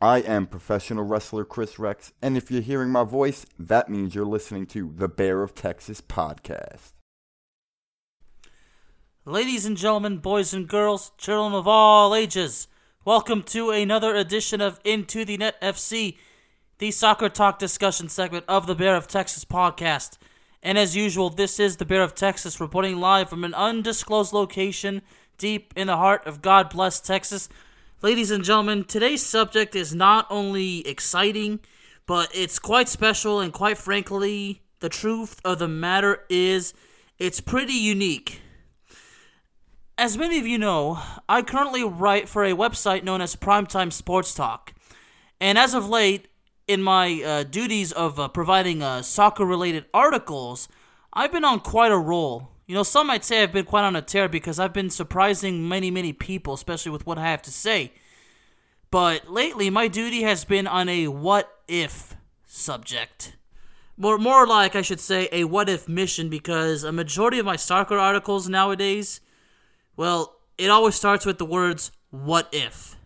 I am professional wrestler Chris Rex, and if you're hearing my voice, that means you're listening to the Bear of Texas podcast. Ladies and gentlemen, boys and girls, children of all ages, welcome to another edition of Into the Net FC, the soccer talk discussion segment of the Bear of Texas podcast. And as usual, this is the Bear of Texas reporting live from an undisclosed location deep in the heart of God bless Texas. Ladies and gentlemen, today's subject is not only exciting, but it's quite special, and quite frankly, the truth of the matter is it's pretty unique. As many of you know, I currently write for a website known as Primetime Sports Talk. And as of late, in my uh, duties of uh, providing uh, soccer related articles, I've been on quite a roll. You know, some might say I've been quite on a tear because I've been surprising many, many people, especially with what I have to say. But lately, my duty has been on a what if subject. More, more like, I should say, a what if mission because a majority of my soccer articles nowadays, well, it always starts with the words what if.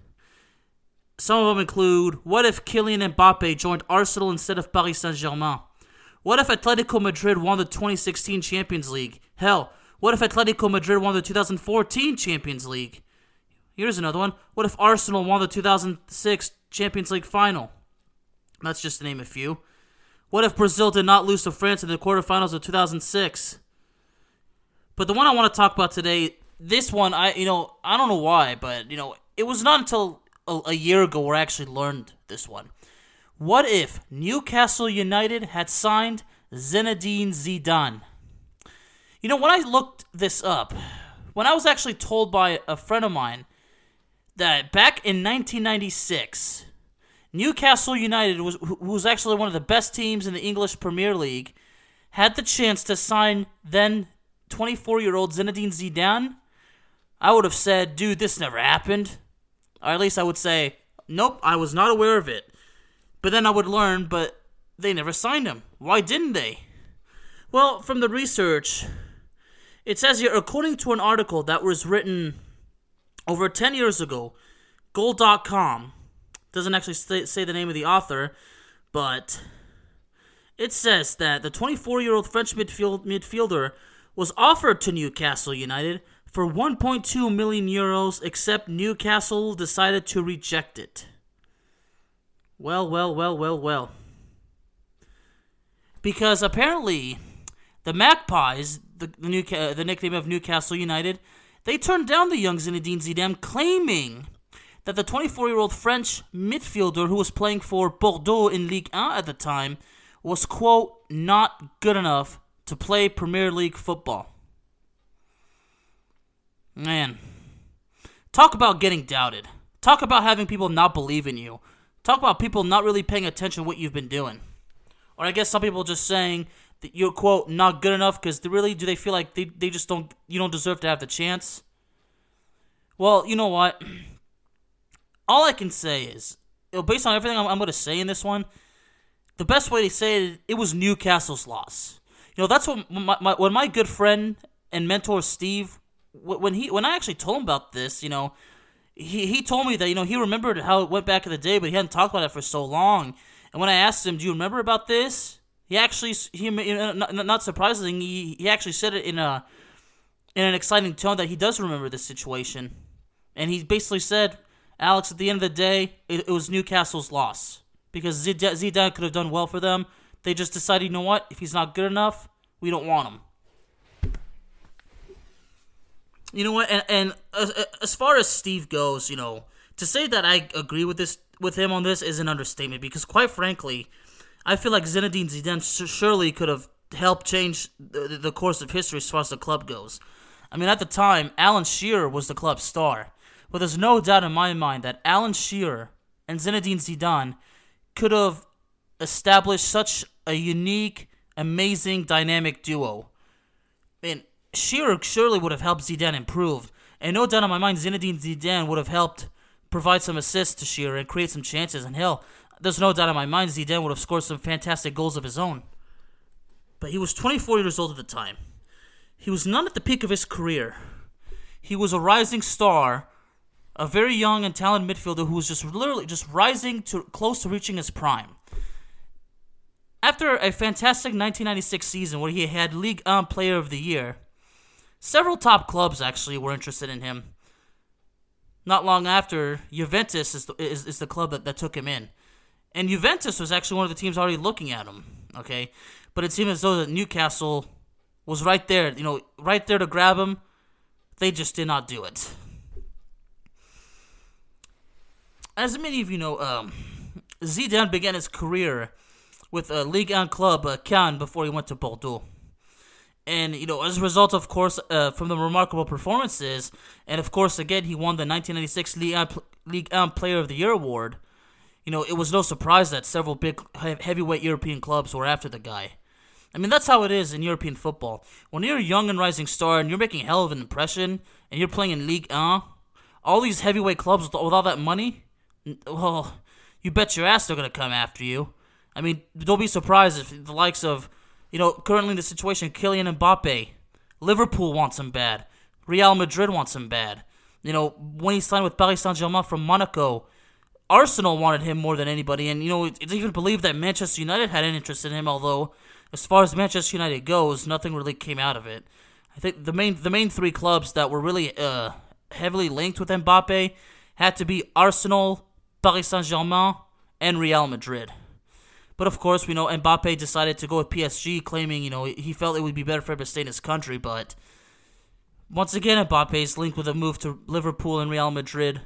Some of them include What if Kylian Mbappe joined Arsenal instead of Paris Saint Germain? What if Atletico Madrid won the 2016 Champions League? Hell, what if Atletico Madrid won the 2014 Champions League? Here's another one. What if Arsenal won the 2006 Champions League final? That's just to name a few. What if Brazil did not lose to France in the quarterfinals of 2006? But the one I want to talk about today, this one, I you know, I don't know why, but you know, it was not until a, a year ago where I actually learned this one. What if Newcastle United had signed Zinedine Zidane? You know, when I looked this up, when I was actually told by a friend of mine that back in 1996, Newcastle United was who was actually one of the best teams in the English Premier League, had the chance to sign then 24-year-old Zinedine Zidane, I would have said, "Dude, this never happened." Or at least I would say, "Nope, I was not aware of it." But then I would learn, but they never signed him. Why didn't they? Well, from the research, it says here, according to an article that was written over 10 years ago, Goal.com doesn't actually say, say the name of the author, but it says that the 24 year old French midfield, midfielder was offered to Newcastle United for 1.2 million euros, except Newcastle decided to reject it. Well, well, well, well, well. Because apparently, the Magpies, the the, new, the nickname of Newcastle United, they turned down the young Zinedine Zidane, claiming that the 24-year-old French midfielder who was playing for Bordeaux in Ligue 1 at the time was quote not good enough to play Premier League football. Man, talk about getting doubted. Talk about having people not believe in you. Talk about people not really paying attention to what you've been doing. Or I guess some people just saying you're quote not good enough because really do they feel like they, they just don't you don't deserve to have the chance? Well, you know what? All I can say is, you know, based on everything I'm, I'm going to say in this one, the best way to say it, it was Newcastle's loss. You know, that's what my, my when my good friend and mentor Steve, when he when I actually told him about this, you know, he he told me that you know he remembered how it went back in the day, but he hadn't talked about it for so long. And when I asked him, "Do you remember about this?" He actually he not, surprisingly he, he actually said it in a in an exciting tone that he does remember this situation, and he basically said Alex, at the end of the day, it, it was Newcastle's loss because Zidane could have done well for them. They just decided, you know what? If he's not good enough, we don't want him. You know what? And, and as, as far as Steve goes, you know, to say that I agree with this with him on this is an understatement because, quite frankly, I feel like Zinedine Zidane surely could have helped change the, the course of history as far as the club goes. I mean, at the time, Alan Shearer was the club's star, but there's no doubt in my mind that Alan Shearer and Zinedine Zidane could have established such a unique, amazing, dynamic duo. I mean, Shearer surely would have helped Zidane improve, and no doubt in my mind, Zinedine Zidane would have helped provide some assists to Shearer and create some chances. And hell, there's no doubt in my mind Zidane would have scored some fantastic goals of his own. But he was 24 years old at the time. He was not at the peak of his career. He was a rising star, a very young and talented midfielder who was just literally just rising to close to reaching his prime. After a fantastic 1996 season where he had Ligue 1 Player of the Year, several top clubs actually were interested in him. Not long after, Juventus is the, is, is the club that, that took him in. And Juventus was actually one of the teams already looking at him, okay? But it seemed as though that Newcastle was right there, you know, right there to grab him. They just did not do it. As many of you know, um, Zidane began his career with a Ligue 1 club, uh, Caen, before he went to Bordeaux. And, you know, as a result, of course, uh, from the remarkable performances, and of course, again, he won the 1996 Ligue 1, Ligue 1 Player of the Year award. You know, it was no surprise that several big heavyweight European clubs were after the guy. I mean, that's how it is in European football. When you're a young and rising star and you're making hell of an impression and you're playing in Ligue 1, all these heavyweight clubs with all that money, well, you bet your ass they're going to come after you. I mean, don't be surprised if the likes of you know, currently in the situation, Kylian Mbappe, Liverpool wants him bad. Real Madrid wants him bad. You know, when he signed with Paris Saint Germain from Monaco, Arsenal wanted him more than anybody. And, you know, it's even believed that Manchester United had an interest in him, although, as far as Manchester United goes, nothing really came out of it. I think the main the main three clubs that were really uh, heavily linked with Mbappe had to be Arsenal, Paris Saint Germain, and Real Madrid. But of course, we know Mbappe decided to go with PSG, claiming you know he felt it would be better for him to stay in his country. But once again, Mbappe is linked with a move to Liverpool and Real Madrid.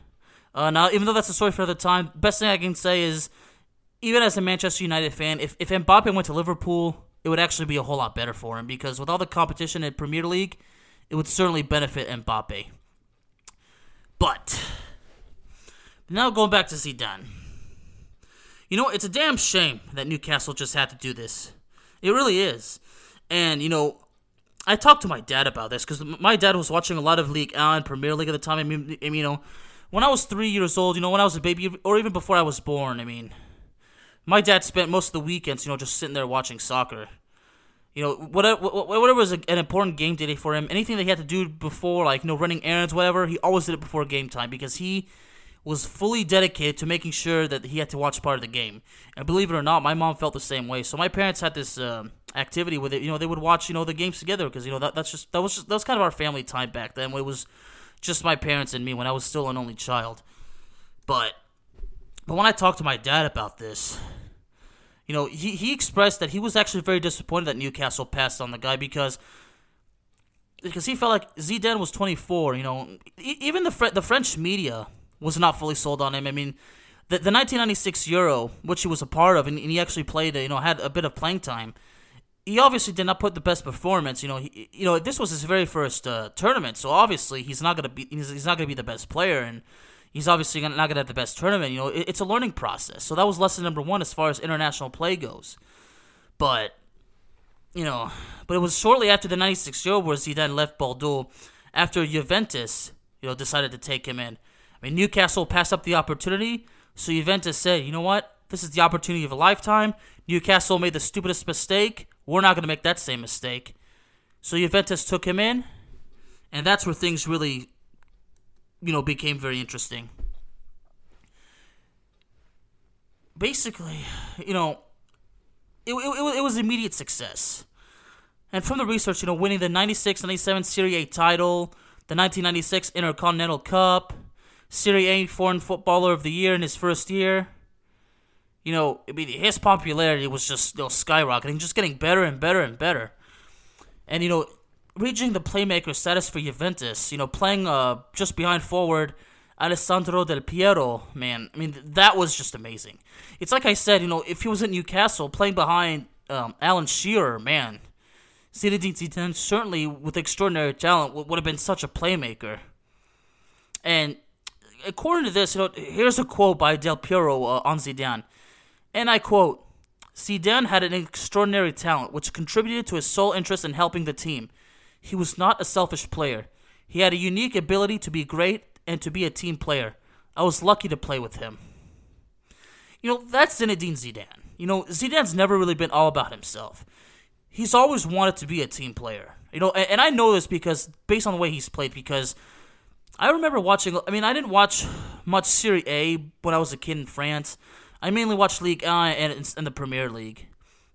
Uh, now, even though that's a story for another time, best thing I can say is, even as a Manchester United fan, if if Mbappe went to Liverpool, it would actually be a whole lot better for him because with all the competition in Premier League, it would certainly benefit Mbappe. But now going back to Zidane. You know, it's a damn shame that Newcastle just had to do this. It really is. And, you know, I talked to my dad about this because my dad was watching a lot of League and Premier League at the time. I mean, you know, when I was three years old, you know, when I was a baby, or even before I was born, I mean, my dad spent most of the weekends, you know, just sitting there watching soccer. You know, whatever, whatever was an important game day for him, anything that he had to do before, like, you know, running errands, whatever, he always did it before game time because he was fully dedicated to making sure that he had to watch part of the game. And believe it or not, my mom felt the same way. So my parents had this uh, activity with it. You know, they would watch you know the games together because you know that that's just that was just that was kind of our family time back then. It was just my parents and me when I was still an only child. But but when I talked to my dad about this, you know, he, he expressed that he was actually very disappointed that Newcastle passed on the guy because because he felt like Zidane was 24. You know, even the the French media was not fully sold on him. I mean, the, the 1996 Euro, which he was a part of, and, and he actually played, you know, had a bit of playing time. He obviously did not put the best performance. You know, he, you know, this was his very first uh, tournament, so obviously he's not gonna be he's, he's not gonna be the best player, and he's obviously not gonna have the best tournament. You know, it, it's a learning process. So that was lesson number one as far as international play goes. But you know, but it was shortly after the '96 Euro he then left Bordeaux after Juventus, you know, decided to take him in. I mean, Newcastle passed up the opportunity, so Juventus said, you know what? This is the opportunity of a lifetime. Newcastle made the stupidest mistake. We're not going to make that same mistake. So Juventus took him in, and that's where things really, you know, became very interesting. Basically, you know, it, it, it was immediate success. And from the research, you know, winning the 96 97 Serie A title, the 1996 Intercontinental Cup, Serie A foreign footballer of the year in his first year. You know, I mean, his popularity was just you know, skyrocketing, just getting better and better and better. And you know, reaching the playmaker status for Juventus, you know, playing uh just behind forward Alessandro Del Piero, man, I mean, that was just amazing. It's like I said, you know, if he was at Newcastle playing behind um, Alan Shearer, man, Zinedine Zidane certainly with extraordinary talent would, would have been such a playmaker. And according to this, you know, here's a quote by Del Piero uh, on Zidane, and I quote: "Zidane had an extraordinary talent, which contributed to his sole interest in helping the team. He was not a selfish player. He had a unique ability to be great and to be a team player. I was lucky to play with him." You know, that's Zinedine Zidane. You know, Zidane's never really been all about himself. He's always wanted to be a team player. You know, and, and I know this because based on the way he's played, because I remember watching. I mean, I didn't watch much Serie A when I was a kid in France. I mainly watched League A and, and the Premier League.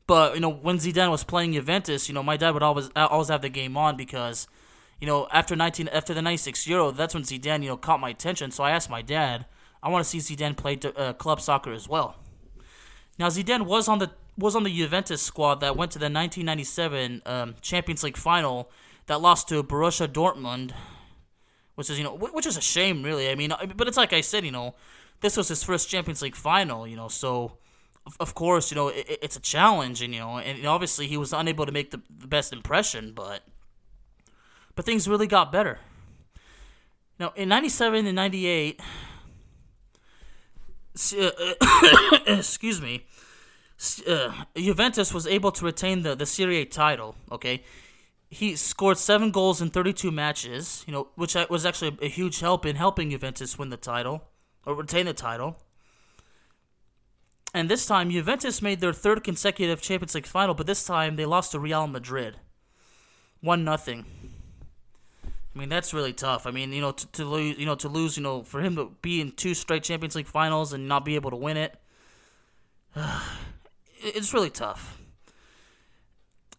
But you know, when Zidane was playing Juventus, you know, my dad would always always have the game on because, you know, after nineteen after the ninety six Euro, that's when Zidane you know caught my attention. So I asked my dad, I want to see Zidane play uh, club soccer as well. Now Zidane was on the was on the Juventus squad that went to the 1997 um, Champions League final that lost to Borussia Dortmund, which is you know which is a shame really. I mean, but it's like I said, you know, this was his first Champions League final, you know, so of course you know it, it's a challenge, and you know, and obviously he was unable to make the, the best impression, but but things really got better. Now in '97 and '98. excuse me, uh, Juventus was able to retain the, the Serie A title, okay? He scored seven goals in 32 matches, you know, which was actually a huge help in helping Juventus win the title, or retain the title. And this time, Juventus made their third consecutive Champions League final, but this time they lost to Real Madrid. 1 nothing. I mean that's really tough. I mean, you know, to, to lose, you know, to lose, you know, for him to be in two straight Champions League finals and not be able to win it, it's really tough.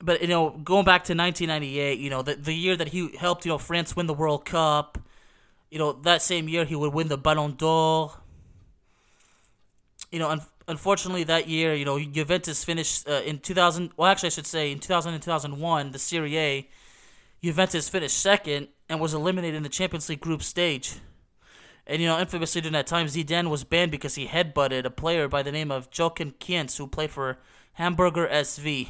But you know, going back to 1998, you know, the the year that he helped, you know, France win the World Cup, you know, that same year he would win the Ballon d'Or. You know, un- unfortunately that year, you know, Juventus finished uh, in 2000. Well, actually, I should say in 2000 and 2001, the Serie A. Juventus finished second and was eliminated in the Champions League group stage. And you know, infamously during that time, Zidane was banned because he headbutted a player by the name of Jochen Kientz, who played for Hamburger SV.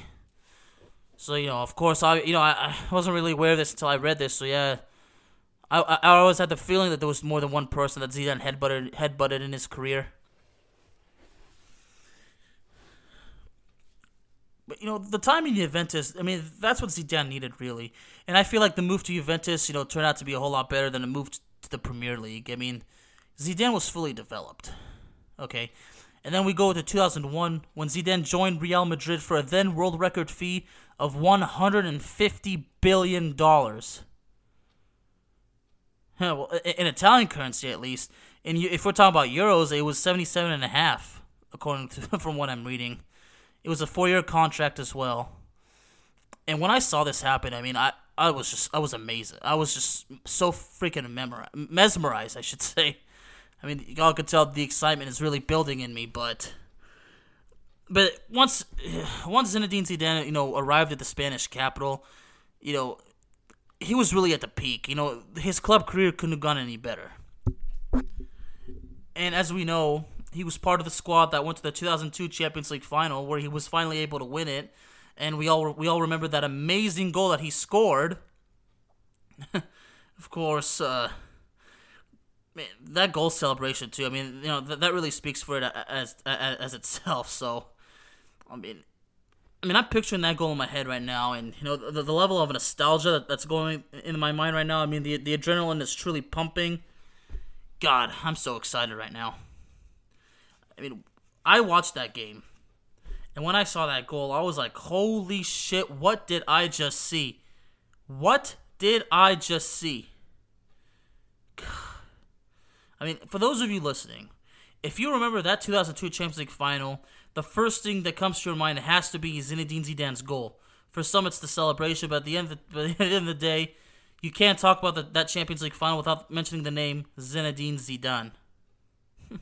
So you know, of course, I you know I, I wasn't really aware of this until I read this. So yeah, I I always had the feeling that there was more than one person that Zidane headbutted headbutted in his career. But you know, the time in Juventus, I mean, that's what Zidane needed really. And I feel like the move to Juventus, you know, turned out to be a whole lot better than the move to the Premier League. I mean, Zidane was fully developed. Okay. And then we go to 2001 when Zidane joined Real Madrid for a then world record fee of 150 billion dollars. Well, in Italian currency at least. And if we're talking about euros, it was 77 and a half according to from what I'm reading. It was a four year contract as well. And when I saw this happen, I mean, I, I was just, I was amazed. I was just so freaking mesmerized, I should say. I mean, y'all could tell the excitement is really building in me, but. But once, once Zinedine Zidane, you know, arrived at the Spanish capital, you know, he was really at the peak. You know, his club career couldn't have gone any better. And as we know, he was part of the squad that went to the 2002 Champions League final, where he was finally able to win it. And we all we all remember that amazing goal that he scored. of course, uh, man, that goal celebration too. I mean, you know that that really speaks for it as as, as itself. So, I mean, I mean, I'm picturing that goal in my head right now, and you know the, the level of nostalgia that, that's going in my mind right now. I mean, the the adrenaline is truly pumping. God, I'm so excited right now. I mean, I watched that game, and when I saw that goal, I was like, "Holy shit! What did I just see? What did I just see?" God. I mean, for those of you listening, if you remember that 2002 Champions League final, the first thing that comes to your mind has to be Zinedine Zidane's goal. For some, it's the celebration, but at the end of the, at the, end of the day, you can't talk about the, that Champions League final without mentioning the name Zinedine Zidane.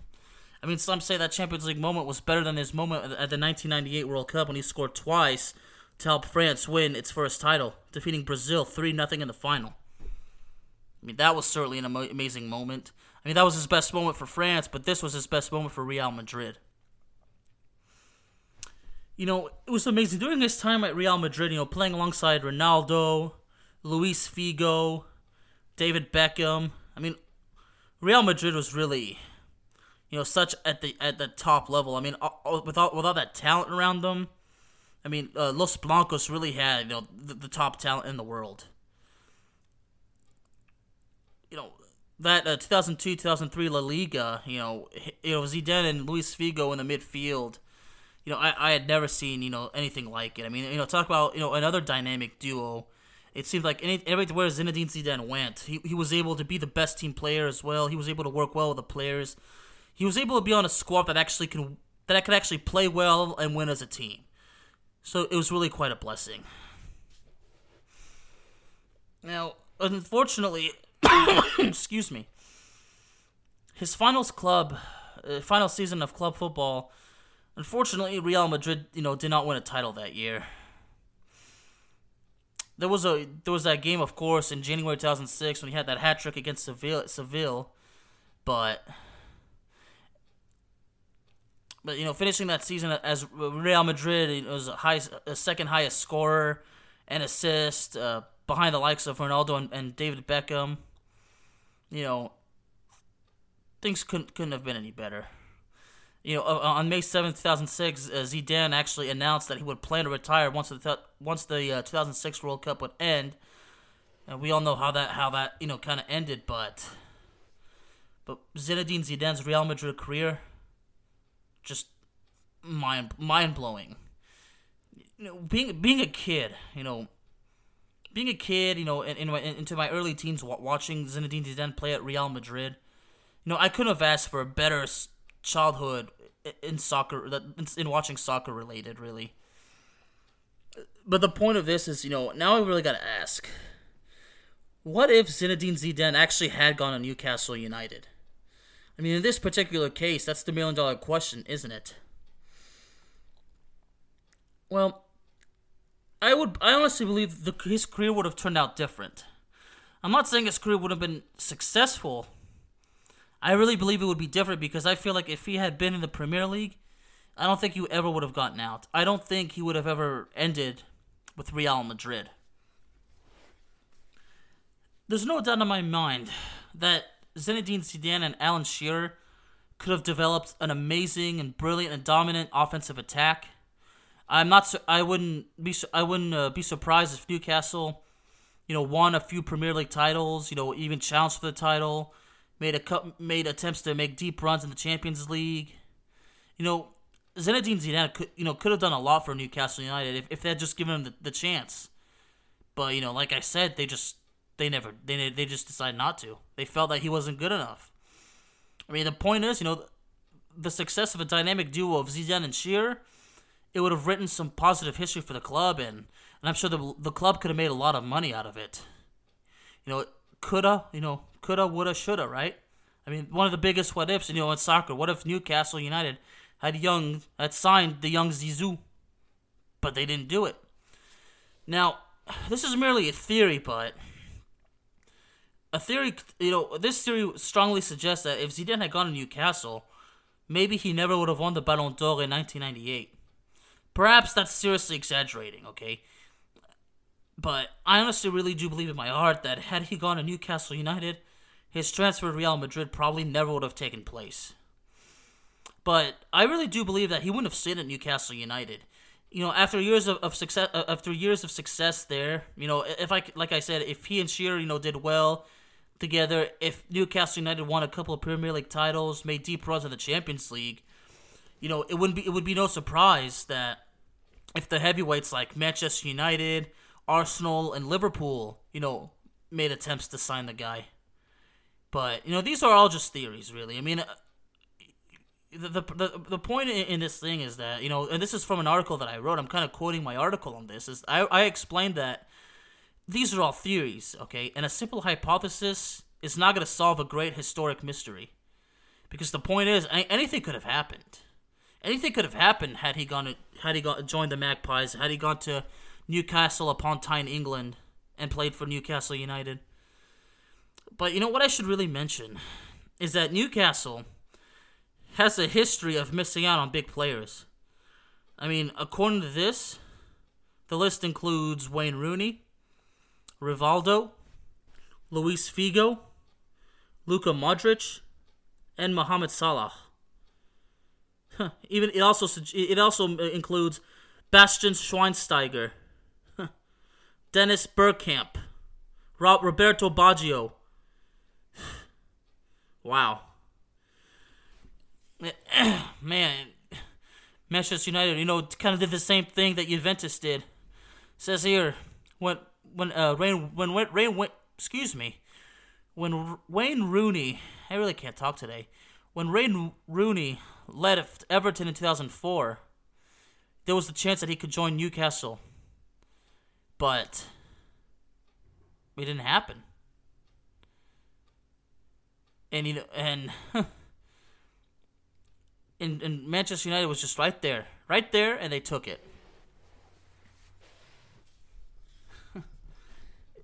I mean, some say that Champions League moment was better than his moment at the 1998 World Cup when he scored twice to help France win its first title, defeating Brazil 3 0 in the final. I mean, that was certainly an amazing moment. I mean, that was his best moment for France, but this was his best moment for Real Madrid. You know, it was amazing. During his time at Real Madrid, you know, playing alongside Ronaldo, Luis Figo, David Beckham. I mean, Real Madrid was really, you know, such at the at the top level. I mean, without without that talent around them, I mean, uh, Los Blancos really had you know the, the top talent in the world. You know, that uh, 2002 2003 La Liga, you know, you know Zidane and Luis Figo in the midfield. You know, I, I had never seen you know anything like it. I mean, you know, talk about you know another dynamic duo. It seemed like any, everywhere Zinedine Zidane went, he, he was able to be the best team player as well. He was able to work well with the players. He was able to be on a squad that actually can that could actually play well and win as a team. So it was really quite a blessing. Now, unfortunately, excuse me. His finals club, uh, final season of club football. Unfortunately, Real Madrid, you know, did not win a title that year. There was a there was that game, of course, in January 2006 when he had that hat trick against Seville, Seville, but but you know, finishing that season as Real Madrid, it was a high, a second highest scorer and assist uh, behind the likes of Ronaldo and, and David Beckham you know, things couldn't couldn't have been any better. You know, on May seventh, two 2006, uh, Zidane actually announced that he would plan to retire once the th- once the uh, 2006 World Cup would end. And we all know how that how that you know kind of ended, but but Zinedine Zidane's Real Madrid career just mind mind blowing. You know, being being a kid, you know, being a kid, you know, in, in, in, into my early teens, watching Zinedine Zidane play at Real Madrid, you know, I couldn't have asked for a better childhood in soccer, in watching soccer related, really. But the point of this is, you know, now I really got to ask, what if Zinedine Zidane actually had gone to Newcastle United? I mean, in this particular case, that's the million dollar question, isn't it? Well, I would I honestly believe the, his career would have turned out different. I'm not saying his career would have been successful. I really believe it would be different because I feel like if he had been in the Premier League, I don't think he ever would have gotten out. I don't think he would have ever ended with Real Madrid. There's no doubt in my mind that Zinedine Zidane and Alan Shearer could have developed an amazing and brilliant and dominant offensive attack I'm not. I wouldn't be. I wouldn't uh, be surprised if Newcastle, you know, won a few Premier League titles. You know, even challenged for the title, made a cup, made attempts to make deep runs in the Champions League. You know, Zinedine Zidane could, you know, could have done a lot for Newcastle United if, if they had just given him the, the chance. But you know, like I said, they just they never they they just decided not to. They felt that he wasn't good enough. I mean, the point is, you know, the success of a dynamic duo of Zidane and Shearer it would have written some positive history for the club, and, and I'm sure the the club could have made a lot of money out of it. You know, coulda, you know, coulda, woulda, shoulda, right? I mean, one of the biggest what ifs, you know, in soccer. What if Newcastle United had young had signed the young Zizou, but they didn't do it? Now, this is merely a theory, but a theory, you know, this theory strongly suggests that if Zidane had gone to Newcastle, maybe he never would have won the Ballon d'Or in 1998. Perhaps that's seriously exaggerating, okay? But I honestly really do believe in my heart that had he gone to Newcastle United, his transfer to Real Madrid probably never would have taken place. But I really do believe that he wouldn't have stayed at Newcastle United. You know, after years of, of success, uh, after years of success there, you know, if I like I said, if he and Shearer, you know, did well together, if Newcastle United won a couple of Premier League titles, made deep runs in the Champions League, you know, it wouldn't be it would be no surprise that if the heavyweights like Manchester United, Arsenal, and Liverpool, you know, made attempts to sign the guy. But you know, these are all just theories, really. I mean, uh, the the the, the point in, this thing is that you know, and this is from an article that I wrote. I'm kind of quoting my article on this. Is I I explained that these are all theories, okay? And a simple hypothesis is not going to solve a great historic mystery. Because the point is, anything could have happened. Anything could have happened had he gone to, had he got joined the Magpies, had he gone to Newcastle upon Tyne, England, and played for Newcastle United. But you know what I should really mention is that Newcastle has a history of missing out on big players. I mean, according to this, the list includes Wayne Rooney, Rivaldo, Luis Figo, Luka Modric, and Mohamed Salah. Even it also it also includes Bastian Schweinsteiger, Dennis Bergkamp, Roberto Baggio. wow. Man, Manchester United, you know, kind of did the same thing that Juventus did. It says here when when uh Rain when Rain went excuse me when Wayne Rooney I really can't talk today when Wayne Rooney left Everton in 2004 there was the chance that he could join Newcastle but it didn't happen and you know and and, and Manchester United was just right there, right there, and they took it.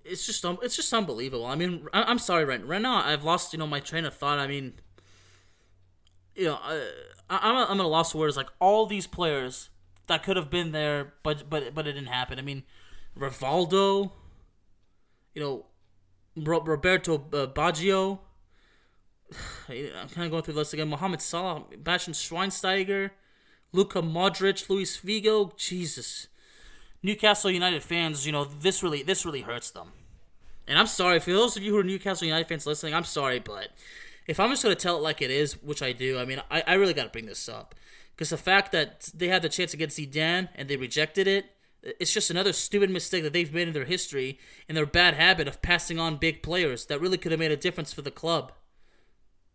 it's just it's just unbelievable. I mean, I, am sorry, right right now I've lost you know my train of thought. I mean, you know, I, I'm a, I'm at a loss for words. Like all these players that could have been there, but but but it didn't happen. I mean, Rivaldo, you know, Roberto uh, Baggio, I'm kind of going through the list again. Mohamed Salah, Bastian Schweinsteiger, Luka Modric, Luis Figo. Jesus, Newcastle United fans, you know this really this really hurts them. And I'm sorry for those of you who are Newcastle United fans listening. I'm sorry, but if I'm just gonna tell it like it is, which I do, I mean, I, I really got to bring this up because the fact that they had the chance against Zidane and they rejected it. It's just another stupid mistake that they've made in their history and their bad habit of passing on big players that really could have made a difference for the club.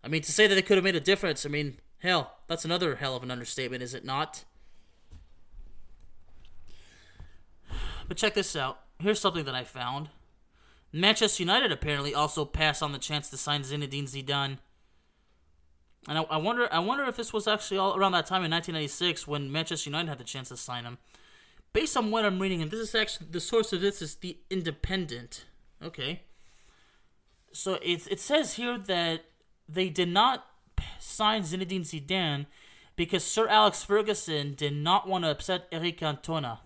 I mean, to say that it could have made a difference, I mean, hell, that's another hell of an understatement, is it not? But check this out. Here's something that I found. Manchester United apparently also passed on the chance to sign Zinedine Zidane. And I, I, wonder, I wonder if this was actually all around that time in 1996 when Manchester United had the chance to sign him. Based on what I'm reading, and this is actually the source of this is the Independent. Okay. So it it says here that they did not sign Zinedine Zidane because Sir Alex Ferguson did not want to upset Eric Cantona.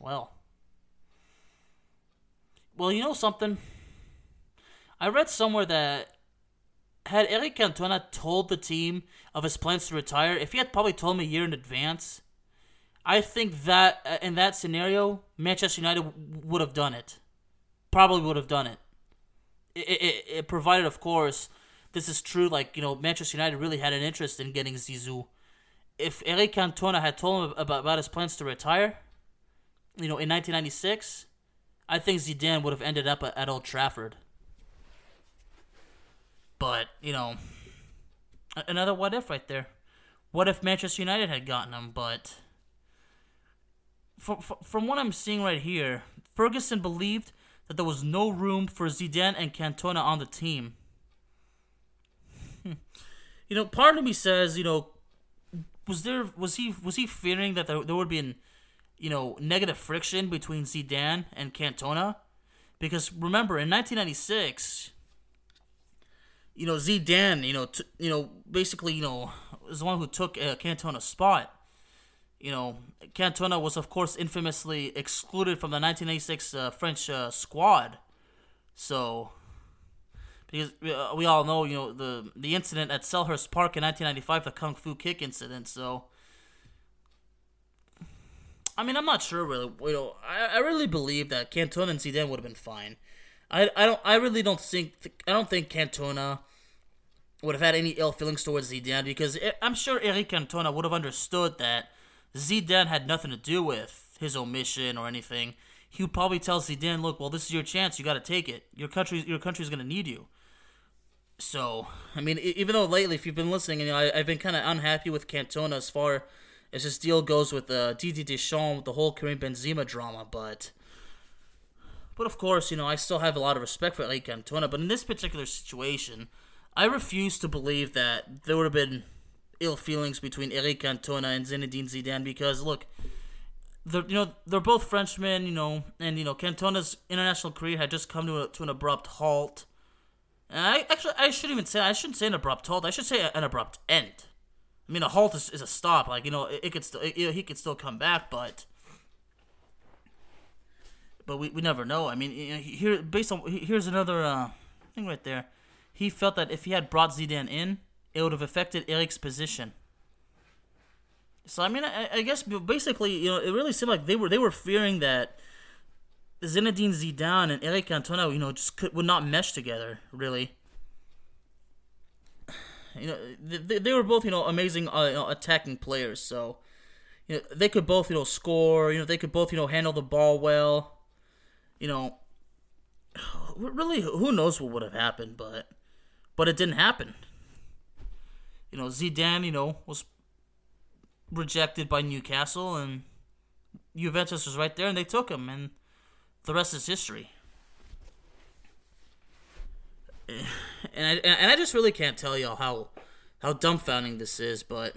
Well, well, you know something? I read somewhere that had Eric Cantona told the team of his plans to retire, if he had probably told me a year in advance, I think that uh, in that scenario, Manchester United would have done it. Probably would have done it it, it, it provided, of course, this is true. Like you know, Manchester United really had an interest in getting Zizou. If Eric Cantona had told him about, about his plans to retire, you know, in 1996, I think Zidane would have ended up at, at Old Trafford. But you know, another what if right there. What if Manchester United had gotten him? But from, from what I'm seeing right here, Ferguson believed that there was no room for Zidane and Cantona on the team. you know, part of me says, you know, was there was he was he fearing that there, there would be an you know negative friction between Zidane and Cantona? Because remember, in 1996, you know Zidane, you know, t- you know, basically, you know, was the one who took uh, Cantona's spot you know, Cantona was, of course, infamously excluded from the 1986 uh, French uh, squad. So, because uh, we all know, you know, the the incident at Selhurst Park in 1995, the Kung Fu Kick incident. So, I mean, I'm not sure really. You know, I, I really believe that Cantona and Zidane would have been fine. I, I don't. I really don't think. I don't think Cantona would have had any ill feelings towards Zidane because I'm sure Eric Cantona would have understood that Zidane had nothing to do with his omission or anything. He would probably tell Zidane, "Look, well, this is your chance. You got to take it. Your country, your country's going to need you." So, I mean, even though lately, if you've been listening, you know, I, have been kind of unhappy with Cantona as far as this deal goes with uh, Didier Deschamps, the whole Karim Benzema drama. But But of course, you know, I still have a lot of respect for Eric Cantona. But in this particular situation, I refuse to believe that there would have been ill feelings between Eric Cantona and Zinedine Zidane because look, they're you know they're both Frenchmen, you know, and you know Cantona's international career had just come to a, to an abrupt halt. And I actually I shouldn't even say I shouldn't say an abrupt halt. I should say an abrupt end. I mean, a halt is, is a stop. Like you know, it, it could still it, he could still come back, but but we, we never know. I mean, here based on here's another uh, thing right there. He felt that if he had brought Zidane in, it would have affected Eric's position. So I mean, I, I guess basically, you know, it really seemed like they were they were fearing that Zinedine Zidane and Eric Cantona, you know, just could, would not mesh together. Really, you know, they, they were both you know amazing uh, you know, attacking players. So you know, they could both you know score. You know, they could both you know handle the ball well you know, really, who knows what would have happened, but but it didn't happen. You know, Zidane, you know, was rejected by Newcastle, and Juventus was right there, and they took him, and the rest is history. And I and I just really can't tell y'all how how dumbfounding this is, but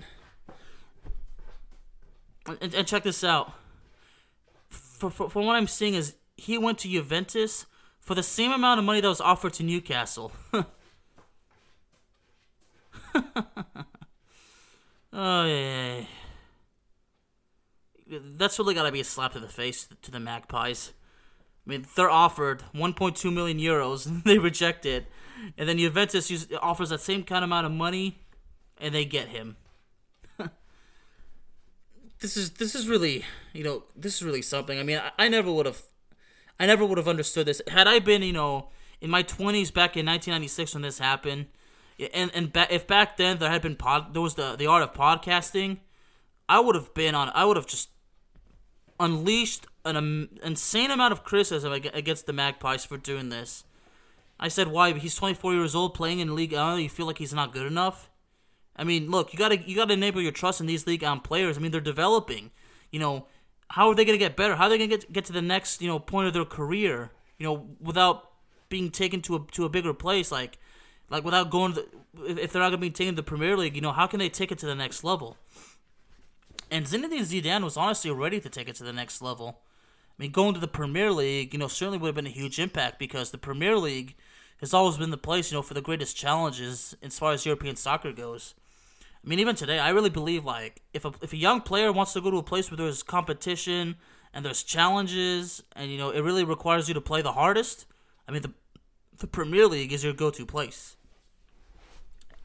and, and check this out. For, for, for what I'm seeing is he went to Juventus for the same amount of money that was offered to Newcastle. oh yeah. That's really got to be a slap to the face to the Magpies. I mean, they're offered 1.2 million euros, and they reject it, and then Juventus offers that same kind of amount of money, and they get him. this is this is really you know this is really something. I mean, I, I never would have I never would have understood this. Had I been, you know, in my 20s back in 1996 when this happened, and and ba- if back then there had been pod, there was the the art of podcasting, I would have been on. I would have just unleashed an um, insane amount of criticism against the Magpies for doing this. I said, "Why? He's 24 years old, playing in League One. You feel like he's not good enough?" I mean, look, you gotta you gotta enable your trust in these League One players. I mean, they're developing. You know, how are they to get better? How are they to get get to the next you know point of their career? You know, without being taken to a to a bigger place, like like without going to if they're not going to be taken to the Premier League, you know, how can they take it to the next level? And Zinedine Zidane was honestly ready to take it to the next level. I mean, going to the Premier League, you know, certainly would have been a huge impact because the Premier League has always been the place, you know, for the greatest challenges as far as European soccer goes. I mean, even today, I really believe like if a if a young player wants to go to a place where there's competition and there's challenges, and you know it really requires you to play the hardest. I mean, the the Premier League is your go-to place.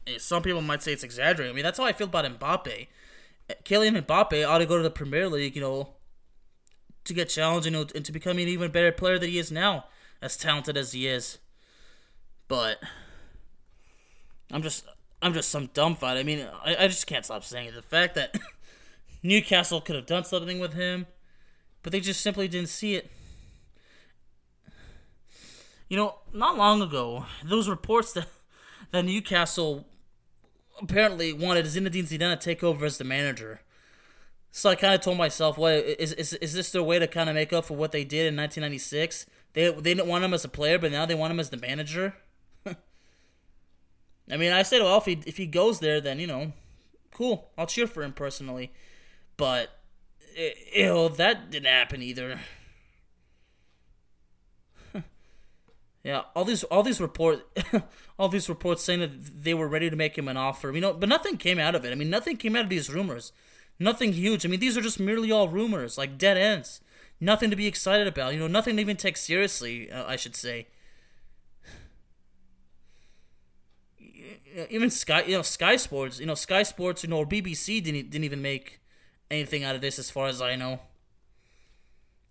Eh, some people might say it's exaggerating. I mean, that's how I feel about Mbappe. Kylian Mbappe ought to go to the Premier League, you know, to get challenged know, and to become an even better player than he is now, as talented as he is. But I'm just I'm just some dumbfounded. I mean, I, I just can't stop saying it. The fact that Newcastle could have done something with him, but they just simply didn't see it. You know, not long ago, those reports that that Newcastle apparently wanted Zinedine Zidane to take over as the manager. So I kind of told myself, "What is is is this their way to kind of make up for what they did in 1996? They they didn't want him as a player, but now they want him as the manager." I mean, I said, well, if he if he goes there, then you know, cool. I'll cheer for him personally. But eh, ew, that didn't happen either. Yeah, all these all these report all these reports saying that they were ready to make him an offer. You know, but nothing came out of it. I mean, nothing came out of these rumors. Nothing huge. I mean, these are just merely all rumors, like dead ends. Nothing to be excited about. You know, nothing to even take seriously. Uh, I should say. even Sky, you know, Sky Sports, you know, Sky Sports, you know, or BBC didn't didn't even make anything out of this, as far as I know.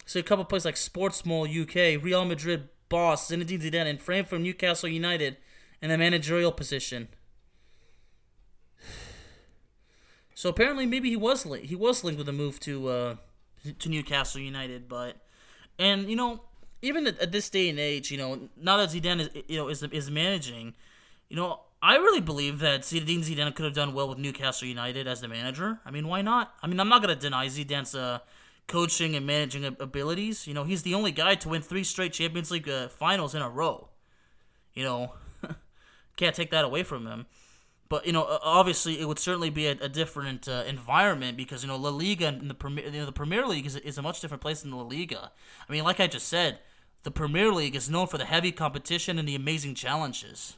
So a couple places like Sportsmole UK, Real Madrid boss Zinedine Zidane, and framed from Newcastle United in a managerial position. So apparently, maybe he was li- he was linked with a move to uh, to Newcastle United, but and you know even at, at, this day and age, you know now that Zidane is you know is is managing, you know I really believe that Zinedine Zidane could have done well with Newcastle United as the manager. I mean, why not? I mean, I'm not to deny Zidane's uh, coaching and managing abilities. You know, he's the only guy to win three straight Champions League uh, finals in a row. You know, can't take that away from him. But you know, obviously, it would certainly be a, a different uh, environment because you know La Liga and the Premier, you know, the Premier League is, is a much different place than La Liga. I mean, like I just said, the Premier League is known for the heavy competition and the amazing challenges.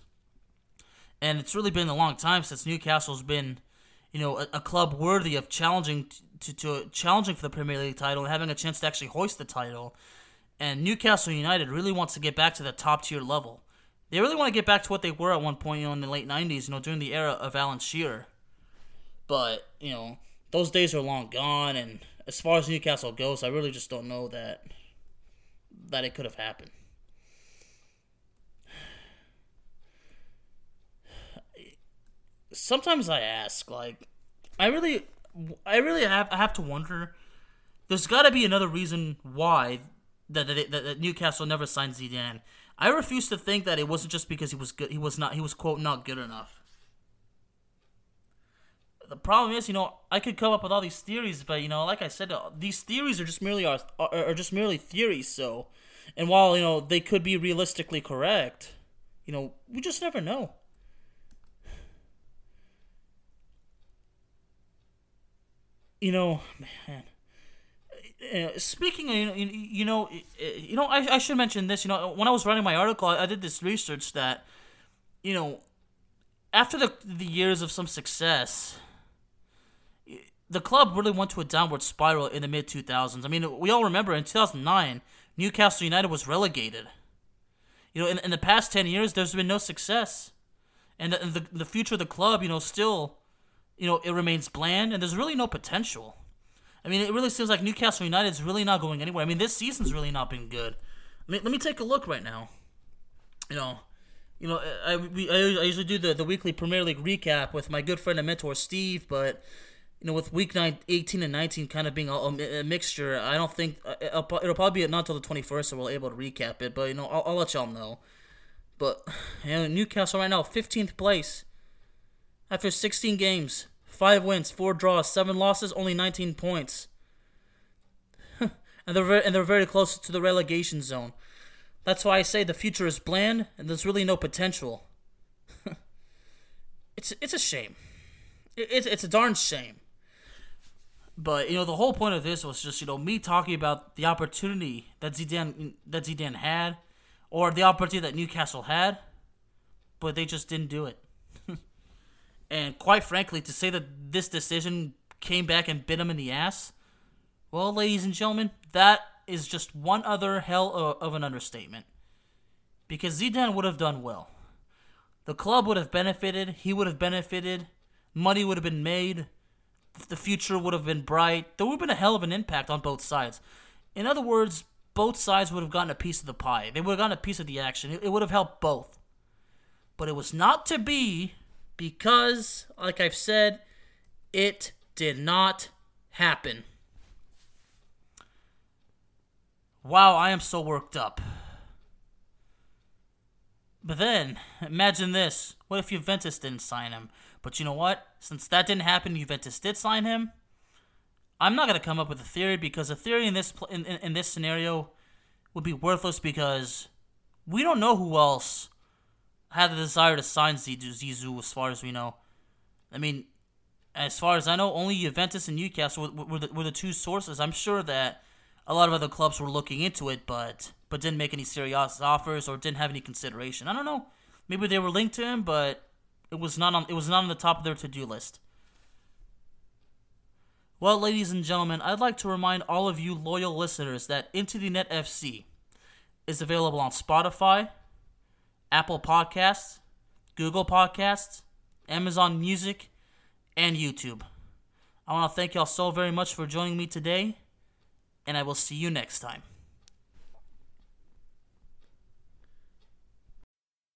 And it's really been a long time since Newcastle's been, you know, a, a club worthy of challenging to, to challenging for the Premier League title and having a chance to actually hoist the title. And Newcastle United really wants to get back to the top tier level. They really want to get back to what they were at one point, you know, in the late '90s, you know, during the era of Alan Shearer. But you know, those days are long gone, and as far as Newcastle goes, I really just don't know that that it could have happened. Sometimes I ask, like, I really, I really have, I have to wonder. There's got to be another reason why that, that, that, Newcastle never signed Zidane. I refuse to think that it wasn't just because he was good. He was not. He was quote not good enough. The problem is, you know, I could come up with all these theories, but you know, like I said, uh, these theories are just merely are, are just merely theories. So, and while you know they could be realistically correct, you know, we just never know. You know, man uh, speaking of, you know, you know, I, I should mention this. You know, when I was writing my article, I, I did this research that, you know, after the the years of some success, the club really went to a downward spiral in the mid 2000s. I mean, we all remember in 2009, Newcastle United was relegated. You know, in, in the past 10 years, there's been no success. And the, the, the future of the club, you know, still, you know, it remains bland, and there's really no potential. I mean, it really seems like Newcastle United's really not going anywhere. I mean, this season's really not been good. I mean, let me take a look right now. You know, you know, I, we, I usually do the, the weekly Premier League recap with my good friend and mentor Steve, but you know, with week nine, 18 and 19 kind of being a, a, mixture, I don't think uh, it'll, it'll, probably be not until the 21st so we'll able to recap it. But you know, I'll, I'll let y'all know. But you know, Newcastle right now, 15th place after 16 games. Five wins, four draws, seven losses, only 19 points. and they're very, and they're very close to the relegation zone. That's why I say the future is bland and there's really no potential. it's it's a shame. it's it's a darn shame. But you know the whole point of this was just you know me talking about the opportunity that Zidane that Zidane had, or the opportunity that Newcastle had, but they just didn't do it. And quite frankly, to say that this decision came back and bit him in the ass, well, ladies and gentlemen, that is just one other hell of an understatement. Because Zidane would have done well. The club would have benefited, he would have benefited, money would have been made, the future would have been bright. There would have been a hell of an impact on both sides. In other words, both sides would have gotten a piece of the pie. They would have gotten a piece of the action. It, would have helped both. But it was not to be because, like I've said, it did not happen. Wow, I am so worked up. But then, imagine this. What if Juventus didn't sign him? But you know what? Since that didn't happen, Juventus did sign him. I'm not gonna come up with a theory because a theory in this in, in, in this scenario would be worthless because we don't know who else had the desire to sign Zizou, as far as we know. I mean, as far as I know, only Juventus and Newcastle were, were, the, were the two sources. I'm sure that a lot of other clubs were looking into it, but but didn't make any serious offers or didn't have any consideration. I don't know. Maybe they were linked to him, but it was not on it was not on the top of their to-do list. Well, ladies and gentlemen, I'd like to remind all of you loyal listeners that Into the Net FC is available on Spotify, Apple Podcasts, Google Podcasts, Amazon Music, and YouTube. I want to thank y'all so very much for joining me today, and I will see you next time.